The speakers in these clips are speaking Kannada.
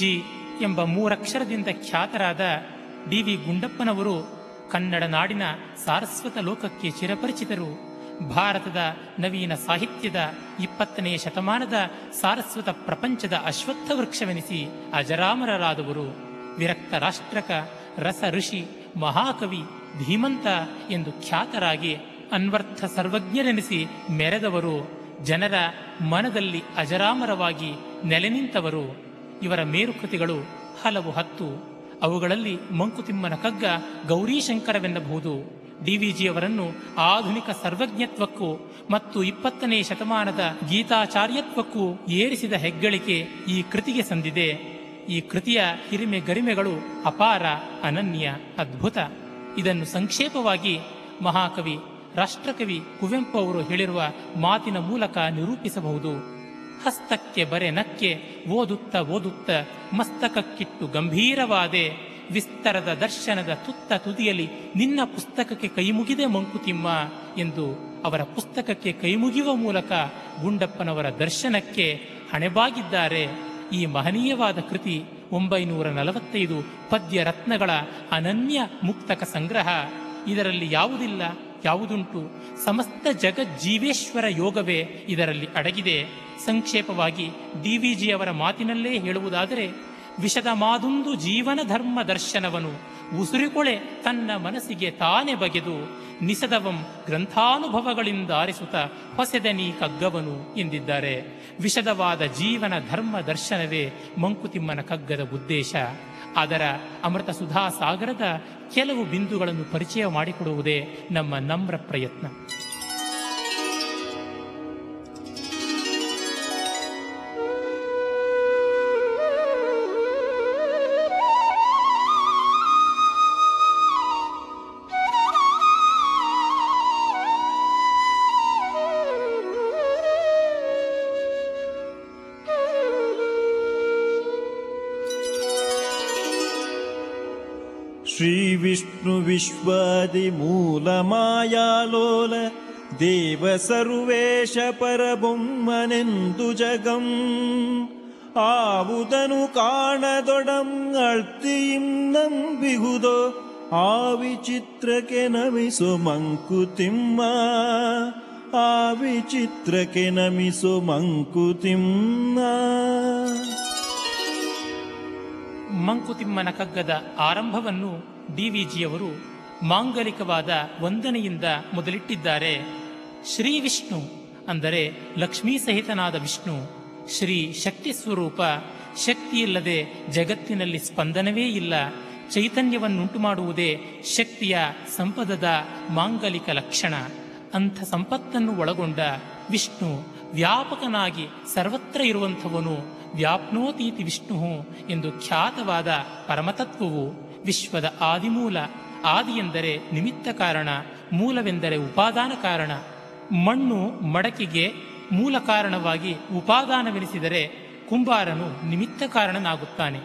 ಡಿವಿಜಿ ಎಂಬ ಮೂರಕ್ಷರದಿಂದ ಖ್ಯಾತರಾದ ಡಿ ವಿ ಗುಂಡಪ್ಪನವರು ಕನ್ನಡ ನಾಡಿನ ಸಾರಸ್ವತ ಲೋಕಕ್ಕೆ ಚಿರಪರಿಚಿತರು. ಭಾರತದ ನವೀನ ಸಾಹಿತ್ಯದ ಇಪ್ಪತ್ತನೆಯ ಶತಮಾನದ ಸಾರಸ್ವತ ಪ್ರಪಂಚದ ಅಶ್ವತ್ಥ ವೃಕ್ಷವೆನಿಸಿ ಅಜರಾಮರರಾದವರು. ವಿರಕ್ತ ರಾಷ್ಟ್ರಕ, ರಸ ಋಷಿ, ಮಹಾಕವಿ, ಧೀಮಂತ ಎಂದು ಖ್ಯಾತರಾಗಿ ಅನ್ವರ್ಥ ಸರ್ವಜ್ಞರೆನಿಸಿ ಮೆರೆದವರು. ಜನರ ಮನದಲ್ಲಿ ಅಜರಾಮರವಾಗಿ ನೆಲೆ ನಿಂತವರು ಇವರ ಮೇರುಕೃತಿಗಳು ಹಲವು ಹತ್ತು. ಅವುಗಳಲ್ಲಿ ಮಂಕುತಿಮ್ಮನ ಕಗ್ಗ ಗೌರೀಶಂಕರವೆನ್ನಬಹುದು. ಡಿವಿಜಿಯವರನ್ನು ಆಧುನಿಕ ಸರ್ವಜ್ಞತ್ವಕ್ಕೂ ಮತ್ತು ಇಪ್ಪತ್ತನೇ ಶತಮಾನದ ಗೀತಾಚಾರ್ಯತ್ವಕ್ಕೂ ಏರಿಸಿದ ಹೆಗ್ಗಳಿಕೆ ಈ ಕೃತಿಗೆ ಸಂದಿದೆ. ಈ ಕೃತಿಯ ಹಿರಿಮೆ ಗರಿಮೆಗಳು ಅಪಾರ ಅನನ್ಯ ಅದ್ಭುತ. ಇದನ್ನು ಸಂಕ್ಷೇಪವಾಗಿ ಮಹಾಕವಿ, ರಾಷ್ಟ್ರಕವಿ ಕುವೆಂಪು ಅವರು ಹೇಳಿರುವ ಮಾತಿನ ಮೂಲಕ ನಿರೂಪಿಸಬಹುದು. ಹಸ್ತಕ್ಕೆ ಬರೆ ನಕ್ಕೆ ಓದುತ್ತ ಓದುತ್ತ ಮಸ್ತಕಕ್ಕಿಟ್ಟು ಗಂಭೀರವಾದೆ. ವಿಸ್ತರದ ದರ್ಶನದ ತುತ್ತ ತುದಿಯಲ್ಲಿ ನಿನ್ನ ಪುಸ್ತಕಕ್ಕೆ ಕೈಮುಗಿದೆ ಮಂಕುತಿಮ್ಮ ಎಂದು ಅವರ ಪುಸ್ತಕಕ್ಕೆ ಕೈಮುಗಿಯುವ ಮೂಲಕ ಗುಂಡಪ್ಪನವರ ದರ್ಶನಕ್ಕೆ ಹಣೆಬಾಗಿದ್ದಾರೆ. ಈ ಮಹನೀಯವಾದ ಕೃತಿ ಒಂಬೈನೂರ ನಲವತ್ತೈದು ಪದ್ಯ ರತ್ನಗಳ ಅನನ್ಯ ಮುಕ್ತಕ ಸಂಗ್ರಹ. ಇದರಲ್ಲಿ ಯಾವುದಿಲ್ಲ? ಯಾವುದುಂಟು? ಸಮಸ್ತ ಜಗಜ್ಜೀವೇಶ್ವರ ಯೋಗವೇ ಇದರಲ್ಲಿ ಅಡಗಿದೆ. ಸಂಕ್ಷೇಪವಾಗಿ ಡಿವಿಜಿಯವರ ಮಾತಿನಲ್ಲೇ ಹೇಳುವುದಾದರೆ, ವಿಷದ ಮಾದುಂದು ಜೀವನ ಧರ್ಮ ದರ್ಶನವನು, ಉಸುರಿಕೊಳೆ ತನ್ನ ಮನಸ್ಸಿಗೆ ತಾನೇ ಬಗೆದು, ನಿಸದವಂ ಗ್ರಂಥಾನುಭವಗಳಿಂದ ಆರಿಸುತ್ತ ಹೊಸೆದನಿ ಕಗ್ಗವನು ಎಂದಿದ್ದಾರೆ. ವಿಷದವಾದ ಜೀವನ ಧರ್ಮ ದರ್ಶನವೇ ಮಂಕುತಿಮ್ಮನ ಕಗ್ಗದ ಉದ್ದೇಶ. ಅದರ ಅಮೃತ ಸುಧಾ ಸಾಗರದ ಕೆಲವು ಬಿಂದುಗಳನ್ನು ಪರಿಚಯ ಮಾಡಿಕೊಡುವುದೇ ನಮ್ಮ ನಮ್ರ ಪ್ರಯತ್ನ. श्रीविष्णुविश्वादिमूलमायालोल देव सर्वेश परबुं मनिन्दु जगम् आवुदनु काणदोडं निगुदो आविचित्रके नमिसुमङ्कुतिम् आविचित्रके नमिसुमङ्कुतिम् ಮಂಕುತಿಮ್ಮನ ಕಗ್ಗದ ಆರಂಭವನ್ನು ಡಿವಿಜಿಯವರು ಮಾಂಗಲಿಕವಾದ ವಂದನೆಯಿಂದ ಮೊದಲಿಟ್ಟಿದ್ದಾರೆ. ಶ್ರೀ ವಿಷ್ಣು ಅಂದರೆ ಲಕ್ಷ್ಮೀ ಸಹಿತನಾದ ವಿಷ್ಣು. ಶ್ರೀ ಶಕ್ತಿ ಸ್ವರೂಪ ಶಕ್ತಿಯಿಲ್ಲದೆ ಜಗತ್ತಿನಲ್ಲಿ ಸ್ಪಂದನವೇ ಇಲ್ಲ. ಚೈತನ್ಯವನ್ನುಂಟು ಮಾಡುವುದೇ ಶಕ್ತಿಯ ಸಂಪದದ ಮಾಂಗಲಿಕ ಲಕ್ಷಣ. ಅಂಥ ಸಂಪತ್ತನ್ನು ಒಳಗೊಂಡ ವಿಷ್ಣು ವ್ಯಾಪಕನಾಗಿ ಸರ್ವತ್ರ ಇರುವಂಥವನು. ವ್ಯಾಪ್ನೋತೀತಿ ವಿಷ್ಣು ಎಂದು ಖ್ಯಾತವಾದ ಪರಮತತ್ವವು ವಿಶ್ವದ ಆದಿಮೂಲ. ಆದಿಯೆಂದರೆ ನಿಮಿತ್ತ ಕಾರಣ, ಮೂಲವೆಂದರೆ ಉಪಾದಾನ ಕಾರಣ. ಮಣ್ಣು ಮಡಕಿಗೆ ಮೂಲ ಕಾರಣವಾಗಿ ಉಪಾದಾನವೆನಿಸಿದರೆ ಕುಂಬಾರನು ನಿಮಿತ್ತ ಕಾರಣನಾಗುತ್ತಾನೆ.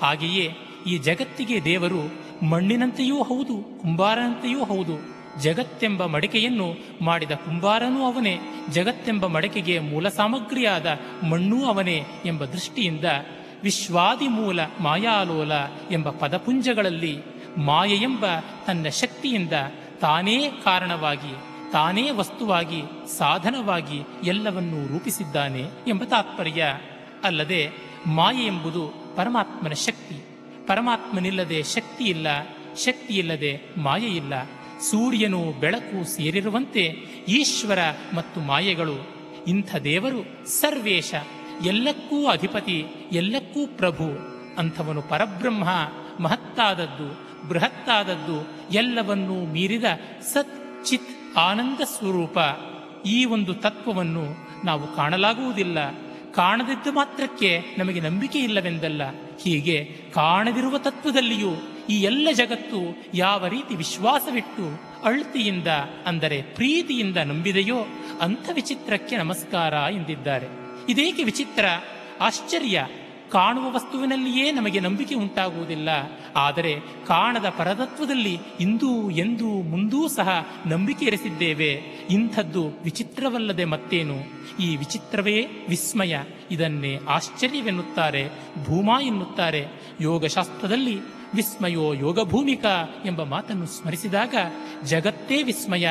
ಹಾಗೆಯೇ ಈ ಜಗತ್ತಿಗೆ ದೇವರು ಮಣ್ಣಿನಂತೆಯೂ ಹೌದು, ಕುಂಬಾರನಂತೆಯೂ ಹೌದು. ಜಗತ್ತೆಂಬ ಮಡಿಕೆಯನ್ನು ಮಾಡಿದ ಕುಂಬಾರನೂ ಅವನೇ, ಜಗತ್ತೆಂಬ ಮಡಿಕೆಗೆ ಮೂಲ ಸಾಮಗ್ರಿಯಾದ ಮಣ್ಣೂ ಅವನೇ ಎಂಬ ದೃಷ್ಟಿಯಿಂದ ವಿಶ್ವಾದಿ ಮೂಲ ಮಾಯಾಲೋಲ ಎಂಬ ಪದಪುಂಜಗಳಲ್ಲಿ ಮಾಯೆ ಎಂಬ ತನ್ನ ಶಕ್ತಿಯಿಂದ ತಾನೇ ಕಾರಣವಾಗಿ, ತಾನೇ ವಸ್ತುವಾಗಿ, ಸಾಧನವಾಗಿ ಎಲ್ಲವನ್ನೂ ರೂಪಿಸಿದ್ದಾನೆ ಎಂಬ ತಾತ್ಪರ್ಯ. ಅಲ್ಲದೆ ಮಾಯೆ ಎಂಬುದು ಪರಮಾತ್ಮನ ಶಕ್ತಿ. ಪರಮಾತ್ಮನಿಲ್ಲದೆ ಶಕ್ತಿ ಇಲ್ಲ ಶಕ್ತಿಯಿಲ್ಲದೆ ಇಲ್ಲ ಸೂರ್ಯನು ಬೆಳಕು ಸೇರಿರುವಂತೆ ಈಶ್ವರ ಮತ್ತು ಮಾಯೆಗಳು. ಇಂಥ ದೇವರು ಸರ್ವೇಶ, ಎಲ್ಲಕ್ಕೂ ಅಧಿಪತಿ, ಎಲ್ಲಕ್ಕೂ ಪ್ರಭು ಅಂಥವನು ಪರಬ್ರಹ್ಮ, ಮಹತ್ತಾದದ್ದು, ಬೃಹತ್ತಾದದ್ದು, ಎಲ್ಲವನ್ನೂ ಮೀರಿದ ಸತ್ ಚಿತ್ ಆನಂದ ಸ್ವರೂಪ. ಈ ಒಂದು ತತ್ವವನ್ನು ನಾವು ಕಾಣಲಾಗುವುದಿಲ್ಲ. ಕಾಣದಿದ್ದು ಮಾತ್ರಕ್ಕೆ ನಮಗೆ ನಂಬಿಕೆ ಇಲ್ಲವೆಂದಲ್ಲ. ಹೀಗೆ ಕಾಣದಿರುವ ತತ್ವದಲ್ಲಿಯೂ ಈ ಎಲ್ಲ ಜಗತ್ತು ಯಾವ ರೀತಿ ವಿಶ್ವಾಸವಿಟ್ಟು ಅಳ್ತಿಯಿಂದ ಅಂದರೆ ಪ್ರೀತಿಯಿಂದ ನಂಬಿದೆಯೋ ಅಂಥ ವಿಚಿತ್ರಕ್ಕೆ ನಮಸ್ಕಾರ ಎಂದಿದ್ದಾರೆ. ಇದೇಕೆ ವಿಚಿತ್ರ? ಆಶ್ಚರ್ಯ. ಕಾಣುವ ವಸ್ತುವಿನಲ್ಲಿಯೇ ನಮಗೆ ನಂಬಿಕೆ ಉಂಟಾಗುವುದಿಲ್ಲ. ಆದರೆ ಕಾಣದ ಪರತತ್ವದಲ್ಲಿ ಇಂದೂ ಎಂದೂ ಮುಂದೂ ಸಹ ನಂಬಿಕೆ ಇರಿಸಿದ್ದೇವೆ. ಇಂಥದ್ದು ವಿಚಿತ್ರವಲ್ಲದೆ ಮತ್ತೇನು? ಈ ವಿಚಿತ್ರವೇ ವಿಸ್ಮಯ. ಇದನ್ನೇ ಆಶ್ಚರ್ಯವೆನ್ನುತ್ತಾರೆ, ಭೂಮಾ ಎನ್ನುತ್ತಾರೆ. ಯೋಗಶಾಸ್ತ್ರದಲ್ಲಿ ವಿಸ್ಮಯೋ ಯೋಗಭೂಮಿಕ ಎಂಬ ಮಾತನ್ನು ಸ್ಮರಿಸಿದಾಗ ಜಗತ್ತೇ ವಿಸ್ಮಯ,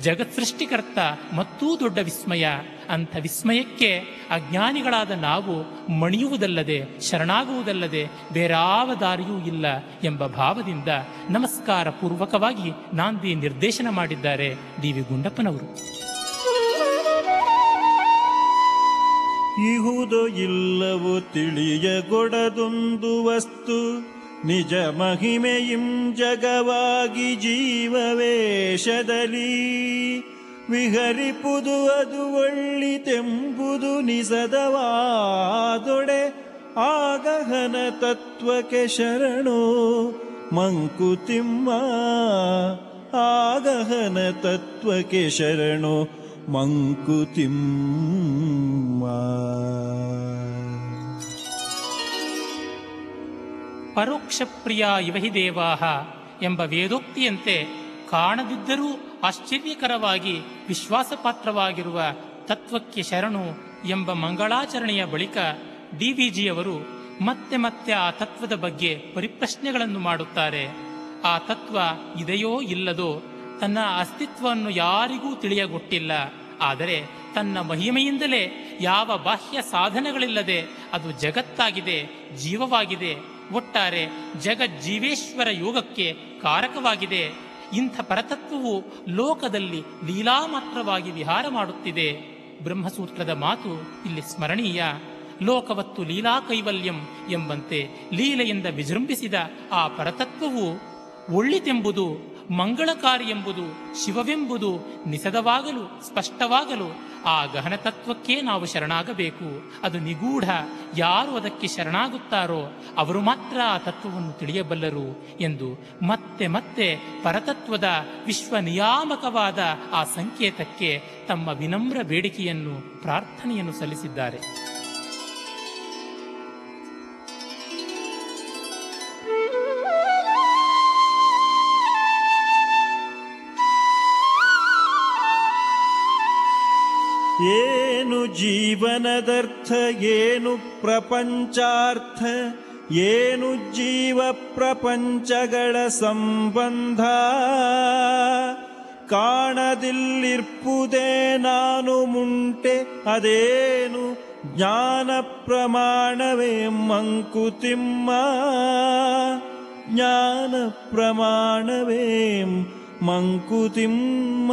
ಜಗತ್ ಸೃಷ್ಟಿಕರ್ತ ಮತ್ತೂ ದೊಡ್ಡ ವಿಸ್ಮಯ. ಅಂಥ ವಿಸ್ಮಯಕ್ಕೆ ಅಜ್ಞಾನಿಗಳಾದ ನಾವು ಮಣಿಯುವುದಲ್ಲದೆ, ಶರಣಾಗುವುದಲ್ಲದೆ ಬೇರಾವ ದಾರಿಯೂ ಇಲ್ಲ ಎಂಬ ಭಾವದಿಂದ ನಮಸ್ಕಾರ ಪೂರ್ವಕವಾಗಿ ನಾಂದಿ ನಿರ್ದೇಶನ ಮಾಡಿದ್ದಾರೆ ಡಿ ವಿ ಗುಂಡಪ್ಪನವರು. ಇಹುದು ಇಲ್ಲವೋ ತಿಳಿಯಗೊಡದೊಂದು ವಸ್ತು ನಿಜ ಮಹಿಮೆಯಿಂ ಜಗವಾಗಿ ಜೀವವೇಷದಲ್ಲಿ ವಿಹರಿಪುದು ಅದು ಒಳ್ಳಿತೆಂಬುದು ನಿಸದವಾದೊಡೆ ಆಗಹನ ತತ್ವಕ್ಕೆ ಶರಣು ಮಂಕುತಿಮ್ಮ ಆಗಹನ ತತ್ವಕ್ಕೆ ಶರಣು ಮಂಕುತಿಮ್ಮ. ಪರೋಕ್ಷ ಪ್ರಿಯ ಇವಹಿ ದೇವಾಹ ಎಂಬ ವೇದೋಕ್ತಿಯಂತೆ ಕಾಣದಿದ್ದರೂ ಆಶ್ಚರ್ಯಕರವಾಗಿ ವಿಶ್ವಾಸಪಾತ್ರವಾಗಿರುವ ತತ್ವಕ್ಕೆ ಶರಣು ಎಂಬ ಮಂಗಳಾಚರಣೆಯ ಬಳಿಕ ಡಿ ವಿಜಿಯವರು ಮತ್ತೆ ಮತ್ತೆ ಆ ತತ್ವದ ಬಗ್ಗೆ ಪರಿಪ್ರಶ್ನೆಗಳನ್ನು ಮಾಡುತ್ತಾರೆ. ಆ ತತ್ವ ಇದೆಯೋ ಇಲ್ಲದೋ ತನ್ನ ಅಸ್ತಿತ್ವವನ್ನು ಯಾರಿಗೂ ತಿಳಿಯಗೊಟ್ಟಿಲ್ಲ. ಆದರೆ ತನ್ನ ಮಹಿಮೆಯಿಂದಲೇ ಯಾವ ಬಾಹ್ಯ ಸಾಧನಗಳಿಲ್ಲದೆ ಅದು ಜಗತ್ತಾಗಿದೆ, ಜೀವವಾಗಿದೆ ಒಟ್ಟಾರೆ ಜಗಜ್ಜೀವೇಶ್ವರ ಯೋಗಕ್ಕೆ ಕಾರಕವಾಗಿದೆ. ಇಂಥ ಪರತತ್ವವು ಲೋಕದಲ್ಲಿ ಲೀಲಾ ಮಾತ್ರವಾಗಿ ವಿಹಾರ ಮಾಡುತ್ತಿದೆ. ಬ್ರಹ್ಮಸೂತ್ರದ ಮಾತು ಇಲ್ಲಿ ಸ್ಮರಣೀಯ. ಲೋಕವತ್ತು ಲೀಲಾ ಕೈವಲ್ಯಂ ಎಂಬಂತೆ ಲೀಲೆಯಿಂದ ವಿಜೃಂಭಿಸಿದ ಆ ಪರತತ್ವವು ಒಳ್ಳಿತೆಂಬುದು ಮಂಗಳಕಾರಿ ಎಂಬುದು ಶಿವವೆಂಬುದು ನಿಸದವಾಗಲು, ಸ್ಪಷ್ಟವಾಗಲು ಆ ಗಹನ ತತ್ವಕ್ಕೆ ನಾವು ಶರಣಾಗಬೇಕು. ಅದು ನಿಗೂಢ. ಯಾರು ಅದಕ್ಕೆ ಶರಣಾಗುತ್ತಾರೋ ಅವರು ಮಾತ್ರ ಆ ತತ್ವವನ್ನು ತಿಳಿಯಬಲ್ಲರು ಎಂದು ಮತ್ತೆ ಮತ್ತೆ ಪರತತ್ವದ ವಿಶ್ವ ನಿಯಾಮಕವಾದ ಆ ಸಂಕೇತಕ್ಕೆ ತಮ್ಮ ವಿನಮ್ರ ಬೇಡಿಕೆಯನ್ನು ಪ್ರಾರ್ಥನೆಯನ್ನು ಸಲ್ಲಿಸಿದ್ದಾರೆ. ಜೀವನದರ್ಥ ಏನು ಪ್ರಪಂಚಾರ್ಥ? ಏನು ಜೀವ ಪ್ರಪಂಚಗಳ ಸಂಬಂಧ? ಕಾಣದಿಲ್ಲಿರ್ಪುದೇ ನಾನು ಮುಂಟೆ, ಅದೇನು ಜ್ಞಾನ ಪ್ರಮಾಣವೇ ಮಂಕುತಿಮ್ಮ ಜ್ಞಾನ ಪ್ರಮಾಣವೇ ಮಂಕುತಿಮ್ಮ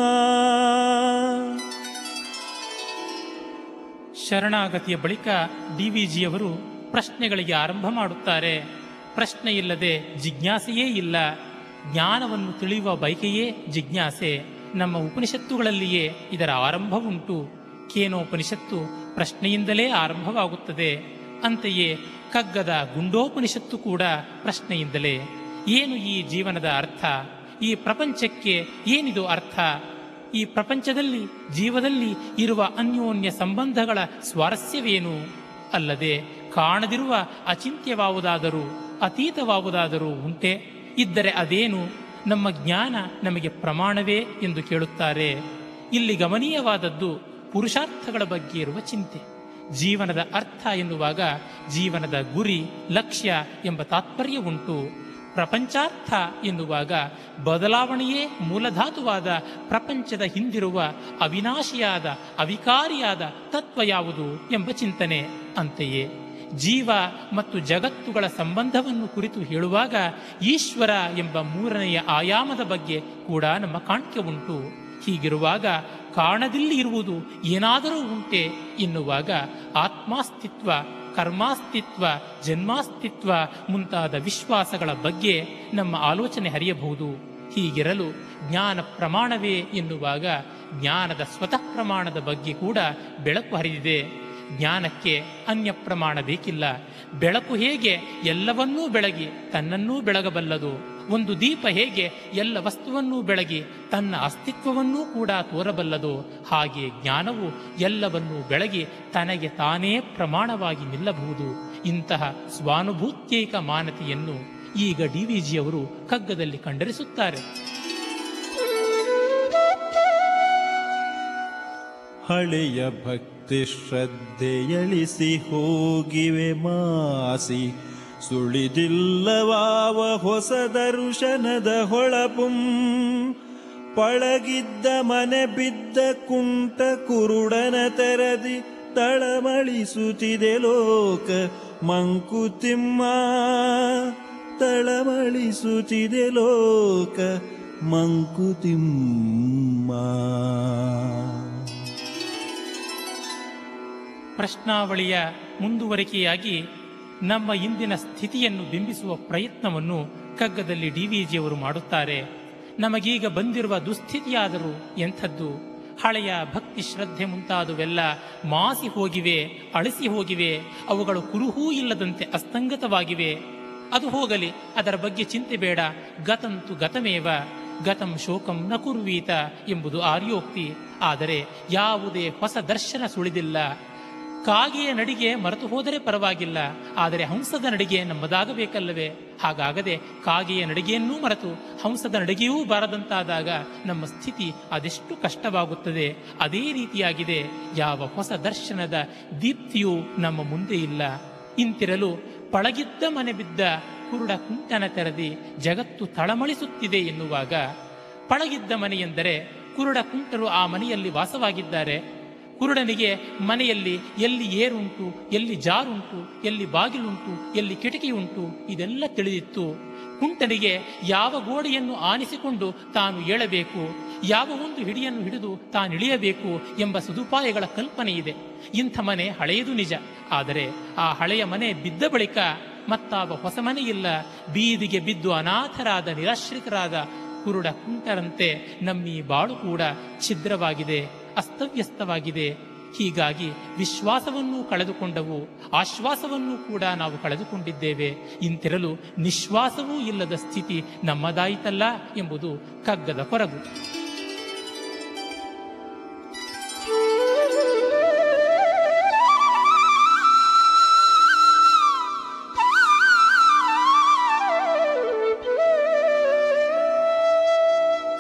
ಶರಣಾಗತಿಯ ಬಳಿಕ ಡಿ ವಿ ಜಿಯವರು ಪ್ರಶ್ನೆಗಳಿಗೆ ಆರಂಭ ಮಾಡುತ್ತಾರೆ. ಪ್ರಶ್ನೆ ಇಲ್ಲದೆ ಜಿಜ್ಞಾಸೆಯೇ ಇಲ್ಲ. ಜ್ಞಾನವನ್ನು ತಿಳಿಯುವ ಬಯಕೆಯೇ ಜಿಜ್ಞಾಸೆ. ನಮ್ಮ ಉಪನಿಷತ್ತುಗಳಲ್ಲಿಯೇ ಇದರ ಆರಂಭ ಉಂಟು. ಕೇನೋಪನಿಷತ್ತು ಪ್ರಶ್ನೆಯಿಂದಲೇ ಆರಂಭವಾಗುತ್ತದೆ. ಅಂತೆಯೇ ಕಗ್ಗದ ಗುಂಡೋಪನಿಷತ್ತು ಕೂಡ ಪ್ರಶ್ನೆಯಿಂದಲೇ. ಏನು ಈ ಜೀವನದ ಅರ್ಥ? ಈ ಪ್ರಪಂಚಕ್ಕೆ ಏನಿದು ಅರ್ಥ? ಈ ಪ್ರಪಂಚದಲ್ಲಿ, ಜೀವದಲ್ಲಿ ಇರುವ ಅನ್ಯೋನ್ಯ ಸಂಬಂಧಗಳ ಸ್ವಾರಸ್ಯವೇನು? ಅಲ್ಲದೆ, ಕಾಣದಿರುವ ಅಚಿಂತ್ಯವಾವುದಾದರೂ, ಅತೀತವಾವುದಾದರೂ ಉಂಟೆ? ಇದ್ದರೆ ಅದೇನು? ನಮ್ಮ ಜ್ಞಾನ ನಮಗೆ ಪ್ರಮಾಣವೇ ಎಂದು ಕೇಳುತ್ತಾರೆ. ಇಲ್ಲಿ ಗಮನೀಯವಾದದ್ದು ಪುರುಷಾರ್ಥಗಳ ಬಗ್ಗೆ ಇರುವ ಚಿಂತೆ. ಜೀವನದ ಅರ್ಥ ಎನ್ನುವಾಗ ಜೀವನದ ಗುರಿ, ಲಕ್ಷ್ಯ ಎಂಬ ತಾತ್ಪರ್ಯ ಉಂಟು. ಪ್ರಪಂಚಾರ್ಥ ಎನ್ನುವಾಗ ಬದಲಾವಣೆಯೇ ಮೂಲಧಾತುವಾದ ಪ್ರಪಂಚದ ಹಿಂದಿರುವ ಅವಿನಾಶಿಯಾದ, ಅವಿಕಾರಿಯಾದ ತತ್ವ ಯಾವುದು ಎಂಬ ಚಿಂತನೆ. ಅಂತೆಯೇ ಜೀವ ಮತ್ತು ಜಗತ್ತುಗಳ ಸಂಬಂಧವನ್ನು ಕುರಿತು ಹೇಳುವಾಗ ಈಶ್ವರ ಎಂಬ ಮೂರನೆಯ ಆಯಾಮದ ಬಗ್ಗೆ ಕೂಡ ನಮ್ಮ ಕಾಣ್ಕೆ ಉಂಟು. ಹೀಗಿರುವಾಗ ಕಾಣದಿಲ್ಲಿ ಇರುವುದು ಏನಾದರೂ ಉಂಟೆ ಎನ್ನುವಾಗ ಆತ್ಮಾಸ್ತಿತ್ವ ಕರ್ಮಾಸ್ತಿತ್ವ, ಜನ್ಮಾಸ್ತಿತ್ವ ಮುಂತಾದ ವಿಶ್ವಾಸಗಳ ಬಗ್ಗೆ ನಮ್ಮ ಆಲೋಚನೆ ಹರಿಯಬಹುದು. ಹೀಗಿರಲು ಜ್ಞಾನ ಪ್ರಮಾಣವೇ ಎನ್ನುವಾಗ ಜ್ಞಾನದ ಸ್ವತಃ ಪ್ರಮಾಣದ ಬಗ್ಗೆ ಕೂಡ ಬೆಳಕು ಹರಿದಿದೆ. ಜ್ಞಾನಕ್ಕೆ ಅನ್ಯ ಪ್ರಮಾಣ ಬೇಕಿಲ್ಲ. ಬೆಳಕು ಹೇಗೆ ಎಲ್ಲವನ್ನೂ ಬೆಳಗಿ ತನ್ನನ್ನೂ ಬೆಳಗಬಲ್ಲದು. ಒಂದು ದೀಪ ಹೇಗೆ ಎಲ್ಲ ವಸ್ತುವನ್ನೂ ಬೆಳಗಿ ತನ್ನ ಅಸ್ತಿತ್ವವನ್ನೂ ಕೂಡ ತೋರಬಲ್ಲದು ಹಾಗೆ ಜ್ಞಾನವು ಎಲ್ಲವನ್ನೂ ಬೆಳಗಿ ತನಗೆ ತಾನೇ ಪ್ರಮಾಣವಾಗಿ ನಿಲ್ಲಬಹುದು. ಇಂತಹ ಸ್ವಾನುಭೂತ್ಯೈಕ ಮಾನತೆಯನ್ನು ಈಗ ಡಿ ವಿ ಜಿಯವರು ಕಗ್ಗದಲ್ಲಿ ಕಂಡರಿಸುತ್ತಾರೆ. ಹಳೆಯ ಭಕ್ತಿ ಶ್ರದ್ಧೆಯಳಿಸಿ ಹೋಗಿವೆ ಮಾಸಿ. ಸುಳಿದಿಲ್ಲವಾವ ಹೊಸ ದರ್ಶನದ ಹೊಳಪುಂ. ಪಳಗಿದ್ದ ಮನೆ ಬಿದ್ದ ಕುಂಟ ಕುರುಡನ ತೆರದಿ ತಳಮಳಿಸುತ್ತಿದೆ ಲೋಕ. ಮಂಕುತಿಮ್ಮ ತಳಮಳಿಸುತ್ತಿದೆ ಲೋಕ. ಮಂಕುತಿಮ್ಮ ಪ್ರಶ್ನಾವಳಿಯ ಮುಂದುವರಿಕೆಯಾಗಿ ನಮ್ಮ ಇಂದಿನ ಸ್ಥಿತಿಯನ್ನು ಬಿಂಬಿಸುವ ಪ್ರಯತ್ನವನ್ನು ಕಗ್ಗದಲ್ಲಿ ಡಿ ವಿ ಜಿಯವರು ಮಾಡುತ್ತಾರೆ. ನಮಗೀಗ ಬಂದಿರುವ ದುಸ್ಥಿತಿಯಾದರೂ ಎಂಥದ್ದು? ಹಳೆಯ ಭಕ್ತಿ ಶ್ರದ್ಧೆ ಮುಂತಾದವೆಲ್ಲ ಮಾಸಿ ಹೋಗಿವೆ, ಅಳಿಸಿ ಹೋಗಿವೆ, ಅವುಗಳು ಕುರುಹೂ ಇಲ್ಲದಂತೆ ಅಸ್ತಂಗತವಾಗಿವೆ. ಅದು ಹೋಗಲಿ, ಅದರ ಬಗ್ಗೆ ಚಿಂತೆ ಬೇಡ, ಗತಂತು ಗತಮೇವ, ಗತಂ ಶೋಕಂ ನ ಕುರ್ವೀತ ಎಂಬುದು ಆರ್ಯೋಕ್ತಿ. ಆದರೆ ಯಾವುದೇ ಹೊಸ ದರ್ಶನ ಸುಳಿದಿಲ್ಲ. ಕಾಗೆಯ ನಡಿಗೆ ಮರೆತು ಹೋದರೆ ಪರವಾಗಿಲ್ಲ, ಆದರೆ ಹಂಸದ ನಡಿಗೆ ನಮ್ಮದಾಗಬೇಕಲ್ಲವೇ? ಹಾಗಾಗದೆ ಕಾಗೆಯ ನಡಿಗೆಯನ್ನೂ ಮರೆತು ಹಂಸದ ನಡಿಗೆಯೂ ಬಾರದಂತಾದಾಗ ನಮ್ಮ ಸ್ಥಿತಿ ಅದೆಷ್ಟು ಕಷ್ಟವಾಗುತ್ತದೆ. ಅದೇ ರೀತಿಯಾಗಿದೆ. ಯಾವ ಹೊಸ ದರ್ಶನದ ದೀಪ್ತಿಯೂ ನಮ್ಮ ಮುಂದೆ ಇಲ್ಲ. ಇಂತಿರಲು ಪಳಗಿದ್ದ ಮನೆ ಬಿದ್ದ ಕುರುಡ ಕುಂಟನ ತೆರದಿ ಜಗತ್ತು ತಳಮಳಿಸುತ್ತಿದೆ ಎನ್ನುವಾಗ, ಪಳಗಿದ್ದ ಮನೆಯೆಂದರೆ ಕುರುಡ ಕುಂಟರು ಆ ಮನೆಯಲ್ಲಿ ವಾಸವಾಗಿದ್ದಾರೆ. ಕುರುಡನಿಗೆ ಮನೆಯಲ್ಲಿ ಎಲ್ಲಿ ಏರುಂಟು, ಎಲ್ಲಿ ಜಾರುಂಟು, ಎಲ್ಲಿ ಬಾಗಿಲುಂಟು, ಎಲ್ಲಿ ಕಿಟಕಿ ಉಂಟು ಇದೆಲ್ಲ ತಿಳಿದಿತ್ತು. ಕುಂಟನಿಗೆ ಯಾವ ಗೋಡೆಯನ್ನು ಆನಿಸಿಕೊಂಡು ತಾನು ಏಳಬೇಕು, ಯಾವ ಒಂದು ಹಿಡಿಯನ್ನು ಹಿಡಿದು ತಾನು ಇಳಿಯಬೇಕು ಎಂಬ ಸದುಪಾಯಗಳ ಕಲ್ಪನೆ ಇದೆ ಇಂಥ ಮನೆ ಹಳೆಯದು ನಿಜ. ಆದರೆ ಆ ಹಳೆಯ ಮನೆ ಬಿದ್ದ ಬಳಿಕ ಮತ್ತಾವ ಹೊಸ ಮನೆಯಿಲ್ಲ. ಬೀದಿಗೆ ಬಿದ್ದು ಅನಾಥರಾದ ನಿರಾಶ್ರಿತರಾದ ಕುರುಡ ಕುಂಟರಂತೆ ನಮ್ಮಿ ಬಾಳು ಕೂಡ ಛಿದ್ರವಾಗಿದೆ. ಅಸ್ತವ್ಯಸ್ತವಾಗಿದೆ. ಹೀಗಾಗಿ ವಿಶ್ವಾಸವನ್ನೂ ಕಳೆದುಕೊಂಡವು. ಆಶ್ವಾಸವನ್ನೂ ಕೂಡ ನಾವು ಕಳೆದುಕೊಂಡಿದ್ದೇವೆ. ಇಂತಿರಲು ನಿಶ್ವಾಸವೂ ಇಲ್ಲದ ಸ್ಥಿತಿ ನಮ್ಮದಾಯಿತಲ್ಲ ಎಂಬುದು ಕಗ್ಗದ ಕೊರಗು.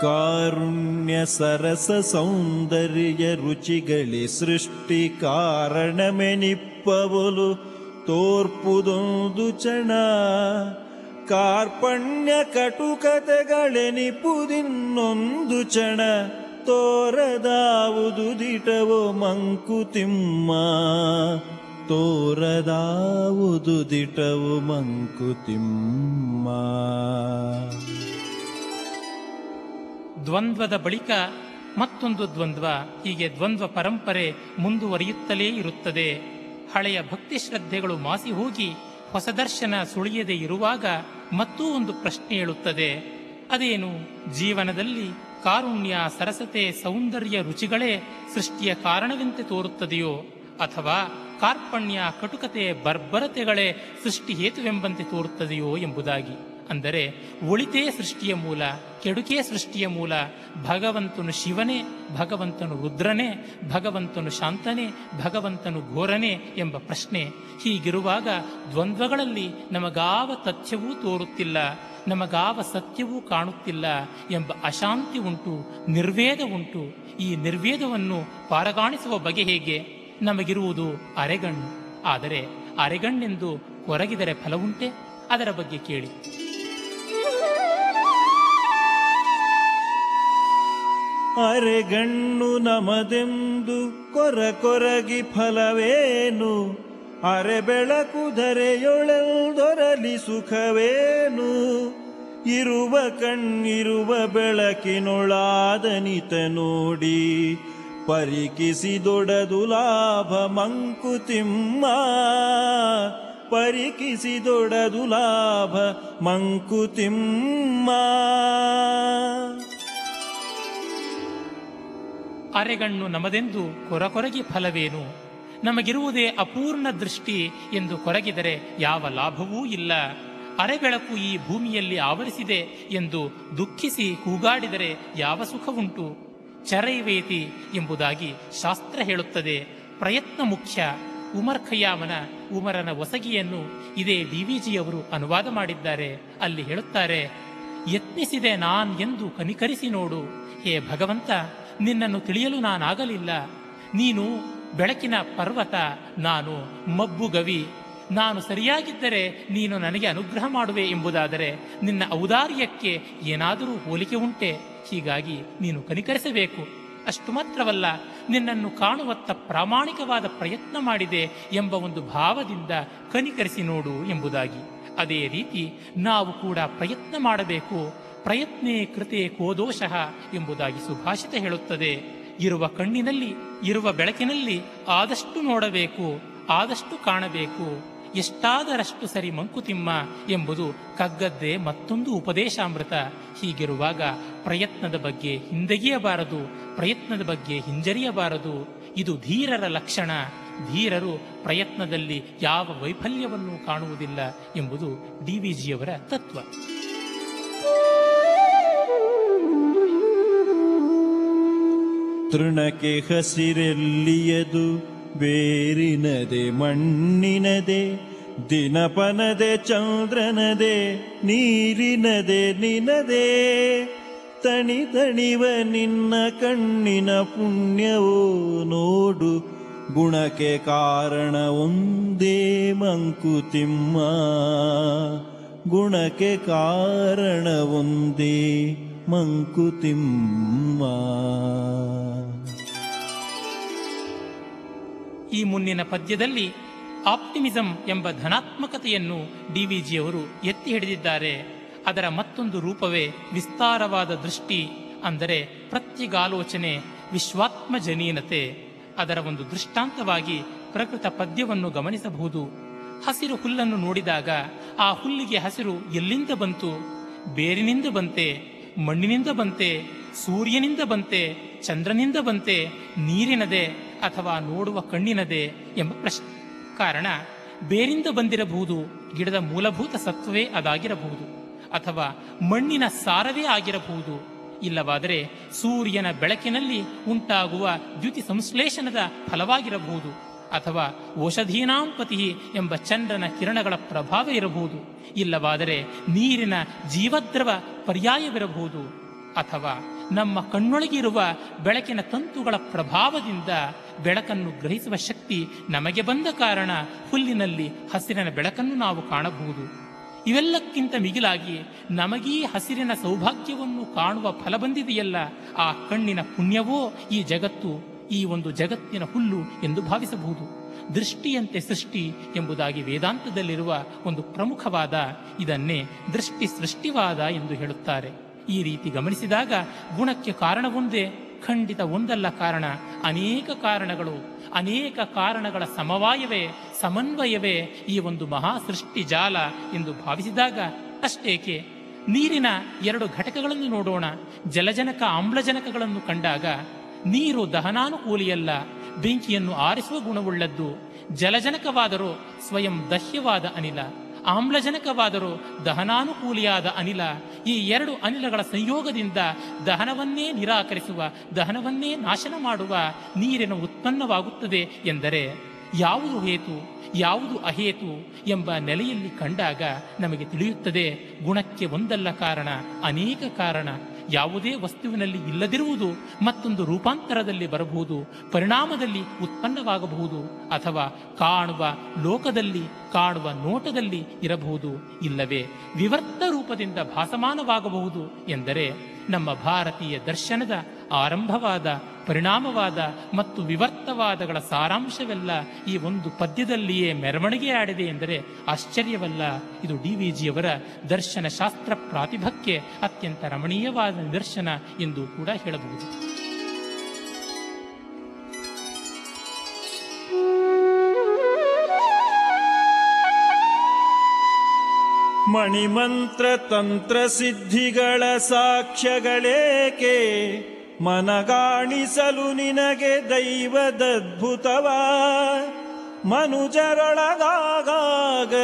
ಕಾರುಣ್ಯ ಸರಸ ಸೌಂದರ್ಯ ರುಚಿಗಳಿ ಸೃಷ್ಟಿ ಕಾರಣಮೆನಿಪ್ಪವಲು ತೋರ್ಪುದೊಂದು ಚಣ ಕಾರ್ಪಣ್ಯ ಕಟುಕತೆಗಳೆನಿಪುದಿನ್ನೊಂದು ಚಣ ತೋರದಾವುದು ದಿಟವೋ ಮಂಕುತಿಮ್ಮ. ತೋರದಾವುದು ದಿಟವು ಮಂಕುತಿಮ್ಮ. ದ್ವಂದ್ವದ ಬಳಿಕ ಮತ್ತೊಂದು ದ್ವಂದ್ವ, ಹೀಗೆ ದ್ವಂದ್ವ ಪರಂಪರೆ ಮುಂದುವರಿಯುತ್ತಲೇ ಇರುತ್ತದೆ. ಹಳೆಯ ಭಕ್ತಿ ಶ್ರದ್ಧೆಗಳು ಮಾಸಿ ಹೋಗಿ ಹೊಸ ದರ್ಶನ ಸುಳಿಯದೆ ಇರುವಾಗ ಮತ್ತೂ ಒಂದು ಪ್ರಶ್ನೆ ಹೇಳುತ್ತದೆ ಅದೇನು? ಜೀವನದಲ್ಲಿ ಕಾರುಣ್ಯ, ಸರಸತೆ, ಸೌಂದರ್ಯ ರುಚಿಗಳೇ ಸೃಷ್ಟಿಯ ಕಾರಣವೆಂತೆ ತೋರುತ್ತದೆಯೋ? ಅಥವಾ ಕಾರ್ಪಣ್ಯ, ಕಟುಕತೆ, ಬರ್ಬರತೆಗಳೇ ಸೃಷ್ಟಿ ಹೇತುವೆಂಬಂತೆ ತೋರುತ್ತದೆಯೋ ಎಂಬುದಾಗಿ? ಅಂದರೆ ಒಳಿತೇ ಸೃಷ್ಟಿಯ ಮೂಲ, ಕೆಡುಕೇ ಸೃಷ್ಟಿಯ ಮೂಲ, ಭಗವಂತನು ಶಿವನೇ, ಭಗವಂತನು ರುದ್ರನೇ, ಭಗವಂತನು ಶಾಂತನೇ, ಭಗವಂತನು ಘೋರನೇ ಎಂಬ ಪ್ರಶ್ನೆ ಹೀಗಿರುವಾಗ ದ್ವಂದ್ವಗಳಲ್ಲಿ ನಮಗಾವ ತಥ್ಯವೂ ತೋರುತ್ತಿಲ್ಲ, ನಮಗಾವ ಸತ್ಯವೂ ಕಾಣುತ್ತಿಲ್ಲ ಎಂಬ ಅಶಾಂತಿ ಉಂಟು, ನಿರ್ವೇದ ಉಂಟು. ಈ ನಿರ್ವೇದವನ್ನು ಪಾರಗಾಣಿಸುವ ಬಗೆ ಹೇಗೆ? ನಮಗಿರುವುದು ಅರೆಗಣ್ಣು ಆದರೆ ಅರೆಗಣ್ಣೆಂದು ಕೊರಗಿದರೆ ಫಲವುಂಟೆ? ಅದರ ಬಗ್ಗೆ ಕೇಳಿ. ಅರೆಗಣ್ಣು ನಮದೆಂದು ಕೊರ ಕೊರಗಿ ಫಲವೇನು? ಅರೆ ಬೆಳಕು ಧರೆಯೊಳೆಲ್ದೊರಲಿ ಸುಖವೇನು? ಇರುವ ಕಣ್ಣಿರುವ ಬೆಳಕಿನೊಳಾದನಿತ ನೋಡಿ ಪರಿಕಿಸಿದೊಡದು ಲಾಭ ಮಂಕುತಿಮ್ಮ ಪರಿಕಿಸಿದೊಡದು ಲಾಭ ಮಂಕುತಿಮ್ಮ ಅರೆಗಣ್ಣು ನಮದೆಂದು ಕೊರಕೊರಗಿ ಫಲವೇನು? ನಮಗಿರುವುದೇ ಅಪೂರ್ಣ ದೃಷ್ಟಿ ಎಂದು ಕೊರಗಿದರೆ ಯಾವ ಲಾಭವೂ ಇಲ್ಲ. ಅರೆಬೆಳಕು ಈ ಭೂಮಿಯಲ್ಲಿ ಆವರಿಸಿದೆ ಎಂದು ದುಃಖಿಸಿ ಕೂಗಾಡಿದರೆ ಯಾವ ಸುಖವುಂಟು? ಚರೈವೇತಿ ಎಂಬುದಾಗಿ ಶಾಸ್ತ್ರ ಹೇಳುತ್ತದೆ. ಪ್ರಯತ್ನ ಮುಖ್ಯ. ಉಮರ್ ಖಯ್ಯಾಮನ ಉಮರನ ಒಸಗಿಯನ್ನು ಇದೇ ಡಿವಿಜಿಯವರು ಅನುವಾದ ಮಾಡಿದ್ದಾರೆ. ಅಲ್ಲಿ ಹೇಳುತ್ತಾರೆ, ಯತ್ನಿಸಿದೆ ನಾನ್ ಎಂದು ಕನಿಕರಿಸಿ ನೋಡು. ಹೇ ಭಗವಂತ ನಿನ್ನನ್ನು ತಿಳಿಯಲು ನಾನಾಗಲಿಲ್ಲ. ನೀನು ಬೆಳಕಿನ ಪರ್ವತ, ನಾನು ಮಬ್ಬು ಗವಿ. ನಾನು ಸರಿಯಾಗಿದ್ದರೆ ನೀನು ನನಗೆ ಅನುಗ್ರಹ ಮಾಡುವೆ ಎಂಬುದಾದರೆ ನಿನ್ನ ಔದಾರ್ಯಕ್ಕೆ ಏನಾದರೂ ಹೋಲಿಕೆ ಉಂಟೆ. ಹೀಗಾಗಿ ನೀನು ಕನಿಕರಿಸಬೇಕು. ಅಷ್ಟು ಮಾತ್ರವಲ್ಲ, ನಿನ್ನನ್ನು ಕಾಣುವತ್ತ ಪ್ರಾಮಾಣಿಕವಾದ ಪ್ರಯತ್ನ ಮಾಡಿದೆ ಎಂಬ ಒಂದು ಭಾವದಿಂದ ಕನಿಕರಿಸಿ ನೋಡು ಎಂಬುದಾಗಿ. ಅದೇ ರೀತಿ ನಾವು ಕೂಡ ಪ್ರಯತ್ನ ಮಾಡಬೇಕು. ಪ್ರಯತ್ನೇ ಕೃತೆ ಕೋದೋಷಃ ಎಂಬುದಾಗಿ ಸುಭಾಷಿತ ಹೇಳುತ್ತದೆ. ಇರುವ ಕಣ್ಣಿನಲ್ಲಿ, ಇರುವ ಬೆಳಕಿನಲ್ಲಿ ಆದಷ್ಟು ನೋಡಬೇಕು, ಆದಷ್ಟು ಕಾಣಬೇಕು. ಎಷ್ಟಾದರಷ್ಟು ಸರಿ ಮಂಕುತಿಮ್ಮ ಎಂಬುದು ಕಗ್ಗದ್ದೇ ಮತ್ತೊಂದು ಉಪದೇಶಾಮೃತ. ಹೀಗಿರುವಾಗ ಪ್ರಯತ್ನದ ಬಗ್ಗೆ ಹಿಂದೆಗೆಯಬಾರದು, ಪ್ರಯತ್ನದ ಬಗ್ಗೆ ಹಿಂಜರಿಯಬಾರದು. ಇದು ಧೀರರ ಲಕ್ಷಣ. ಧೀರರು ಪ್ರಯತ್ನದಲ್ಲಿ ಯಾವ ವೈಫಲ್ಯವನ್ನು ಕಾಣುವುದಿಲ್ಲ ಎಂಬುದು ಡಿವಿಜಿಯವರ ತತ್ವ. ತೃಣಕ್ಕೆ ಹಸಿರೆಲ್ಲಿಯದು? ಬೇರಿನದೆ, ಮಣ್ಣಿನದೆ, ದಿನಪನದೆ, ಚಂದ್ರನದೆ, ನೀರಿನದೆ, ನಿನದೆ. ತಣಿ ತಣಿವ ನಿನ್ನ ಕಣ್ಣಿನ ಪುಣ್ಯವೋ ನೋಡು. ಗುಣಕ್ಕೆ ಕಾರಣ ಒಂದೇ ಮಂಕುತಿಮ್ಮ. ಗುಣಕ್ಕೆ ಕಾರಣ ಒಂದೇ ಮಂಕುತಿಮ್ಮ. ಈ ಮುಂದಿನ ಪದ್ಯದಲ್ಲಿ ಆಪ್ಟಿಮಿಸಂ ಎಂಬ ಧನಾತ್ಮಕತೆಯನ್ನು ಡಿವಿಜಿಯವರು ಎತ್ತಿ ಹಿಡಿದಿದ್ದಾರೆ. ಅದರ ಮತ್ತೊಂದು ರೂಪವೇ ವಿಸ್ತಾರವಾದ ದೃಷ್ಟಿ, ಅಂದರೆ ಪ್ರತ್ಯಗಾಲೋಚನೆ ವಿಶ್ವಾತ್ಮ ಜನೀನತೆ ಅದರ ಒಂದು ದೃಷ್ಟಾಂತವಾಗಿ ಪ್ರಕೃತ ಪದ್ಯವನ್ನು ಗಮನಿಸಬಹುದು. ಹಸಿರು ಹುಲ್ಲನ್ನು ನೋಡಿದಾಗ ಆ ಹುಲ್ಲಿಗೆ ಹಸಿರು ಎಲ್ಲಿಂದ ಬಂತು? ಬೇರಿನಿಂದ ಬಂತೆ. ಮಣ್ಣಿನಿಂದ ಬಂತೆ, ಸೂರ್ಯನಿಂದ ಬಂತೆ, ಚಂದ್ರನಿಂದ ಬಂತೆ, ನೀರಿನದೆ ಅಥವಾ ನೋಡುವ ಕಣ್ಣಿನದೆ ಎಂಬ ಪ್ರಶ್ನೆ ಕಾರಣ ಬೇರಿಂದ ಬಂದಿರಬಹುದು ಗಿಡದ ಮೂಲಭೂತ ಸತ್ವವೇ ಅದಾಗಿರಬಹುದು ಅಥವಾ ಮಣ್ಣಿನ ಸಾರವೇ ಆಗಿರಬಹುದು. ಇಲ್ಲವಾದರೆ ಸೂರ್ಯನ ಬೆಳಕಿನಲ್ಲಿ ಉಂಟಾಗುವ ದ್ಯುತಿ ಸಂಶ್ಲೇಷಣದ ಫಲವಾಗಿರಬಹುದು. ಅಥವಾ ಓಷಧೀನಾಂಪತಿ ಎಂಬ ಚಂದ್ರನ ಕಿರಣಗಳ ಪ್ರಭಾವ ಇರಬಹುದು. ಇಲ್ಲವಾದರೆ ನೀರಿನ ಜೀವದ್ರವ ಪರ್ಯಾಯವಿರಬಹುದು. ಅಥವಾ ನಮ್ಮ ಕಣ್ಣೊಳಗಿರುವ ಬೆಳಕಿನ ತಂತುಗಳ ಪ್ರಭಾವದಿಂದ ಬೆಳಕನ್ನು ಗ್ರಹಿಸುವ ಶಕ್ತಿ ನಮಗೆ ಬಂದ ಕಾರಣ ಹುಲ್ಲಿನಲ್ಲಿ ಹಸಿರಿನ ಬೆಳಕನ್ನು ನಾವು ಕಾಣಬಹುದು. ಇವೆಲ್ಲಕ್ಕಿಂತ ಮಿಗಿಲಾಗಿ ನಮಗೀ ಹಸಿರಿನ ಸೌಭಾಗ್ಯವನ್ನು ಕಾಣುವ ಫಲ ಬಂದಿದೆಯಲ್ಲ, ಆ ಕಣ್ಣಿನ ಪುಣ್ಯವೋ ಈ ಜಗತ್ತು? ಈ ಒಂದು ಜಗತ್ತಿನ ಹುಲ್ಲು ಎಂದು ಭಾವಿಸಬಹುದು. ದೃಷ್ಟಿಯಂತೆ ಸೃಷ್ಟಿ ಎಂಬುದಾಗಿ ವೇದಾಂತದಲ್ಲಿರುವ ಒಂದು ಪ್ರಮುಖವಾದ ಇದನ್ನೇ ದೃಷ್ಟಿ ಸೃಷ್ಟಿವಾದ ಎಂದು ಹೇಳುತ್ತಾರೆ. ಈ ರೀತಿ ಗಮನಿಸಿದಾಗ ಗುಣಕ್ಕೆ ಕಾರಣವೊಂದೇ ಖಂಡಿತ ಒಂದಲ್ಲ ಕಾರಣ. ಅನೇಕ ಕಾರಣಗಳು, ಅನೇಕ ಕಾರಣಗಳ ಸಮವಾಯವೇ, ಸಮನ್ವಯವೇ ಈ ಒಂದು ಮಹಾ ಸೃಷ್ಟಿ ಜಾಲ ಎಂದು ಭಾವಿಸಿದಾಗ ಅಷ್ಟೇಕೆ? ನೀರಿನ ಎರಡು ಘಟಕಗಳನ್ನು ನೋಡೋಣ. ಜಲಜನಕ, ಆಮ್ಲಜನಕಗಳನ್ನು ಕಂಡಾಗ ನೀರು ದಹನಾನುಕೂಲಿಯಲ್ಲ, ಬೆಂಕಿಯನ್ನು ಆರಿಸುವ ಗುಣವುಳ್ಳದ್ದು, ಜಲಜನಕವಾದರೂ ಸ್ವಯಂ ದಹ್ಯವಾದ ಅನಿಲ, ಆಮ್ಲಜನಕವಾದರೂ ದಹನಾನುಕೂಲಿಯಾದ ಅನಿಲ, ಈ ಎರಡು ಅನಿಲಗಳ ಸಂಯೋಗದಿಂದ ದಹನವನ್ನೇ ನಿರಾಕರಿಸುವ, ದಹನವನ್ನೇ ನಾಶನ ಮಾಡುವ ನೀರಿನ ಉತ್ಪನ್ನವಾಗುತ್ತದೆ ಎಂದರೆ, ಯಾವುದು ಹೇತು, ಯಾವುದು ಅಹೇತು ಎಂಬ ನೆಲೆಯಲ್ಲಿ ಕಂಡಾಗ ನಮಗೆ ತಿಳಿಯುತ್ತದೆ. ಗುಣಕ್ಕೆ ಒಂದಲ್ಲ ಕಾರಣ, ಅನೇಕ ಕಾರಣ. ಯಾವುದೇ ವಸ್ತುವಿನಲ್ಲಿ ಇಲ್ಲದಿರುವುದು ಮತ್ತೊಂದು ರೂಪಾಂತರದಲ್ಲಿ ಬರಬಹುದು, ಪರಿಣಾಮದಲ್ಲಿ ಉತ್ಪನ್ನವಾಗಬಹುದು ಅಥವಾ ಕಾಣುವ ಲೋಕದಲ್ಲಿ, ಕಾಣುವ ನೋಟದಲ್ಲಿ ಇರಬಹುದು, ಇಲ್ಲವೇ ವಿವರ್ತ ರೂಪದಿಂದ ಭಾಸಮಾನವಾಗಬಹುದು ಎಂದರೆ ನಮ್ಮ ಭಾರತೀಯ ದರ್ಶನದ ಆರಂಭವಾದ, ಪರಿಣಾಮವಾದ ಮತ್ತು ವಿವರ್ತವಾದಗಳ ಸಾರಾಂಶವೆಲ್ಲ ಈ ಒಂದು ಪದ್ಯದಲ್ಲಿಯೇ ಮೆರವಣಿಗೆ ಆಡಿದೆ ಎಂದರೆ ಆಶ್ಚರ್ಯವಲ್ಲ. ಇದು ಡಿ ವಿ ಜಿಯವರ ದರ್ಶನ ಶಾಸ್ತ್ರ ಪ್ರಾತಿಭಕ್ಕೆ ಅತ್ಯಂತ ರಮಣೀಯವಾದ ನಿದರ್ಶನ ಎಂದು ಕೂಡ ಹೇಳಬಹುದು. ಮಣಿಮಂತ್ರ ತಂತ್ರ ಸಿದ್ಧಿಗಳ ಸಾಕ್ಷ್ಯಗಳೇಕೆ? ಮನಗಾಣಿಸಲು ನಿನಗೆ ದೈವದದ್ಭುತವ. ಮನುಜರೊಳಗಾಗ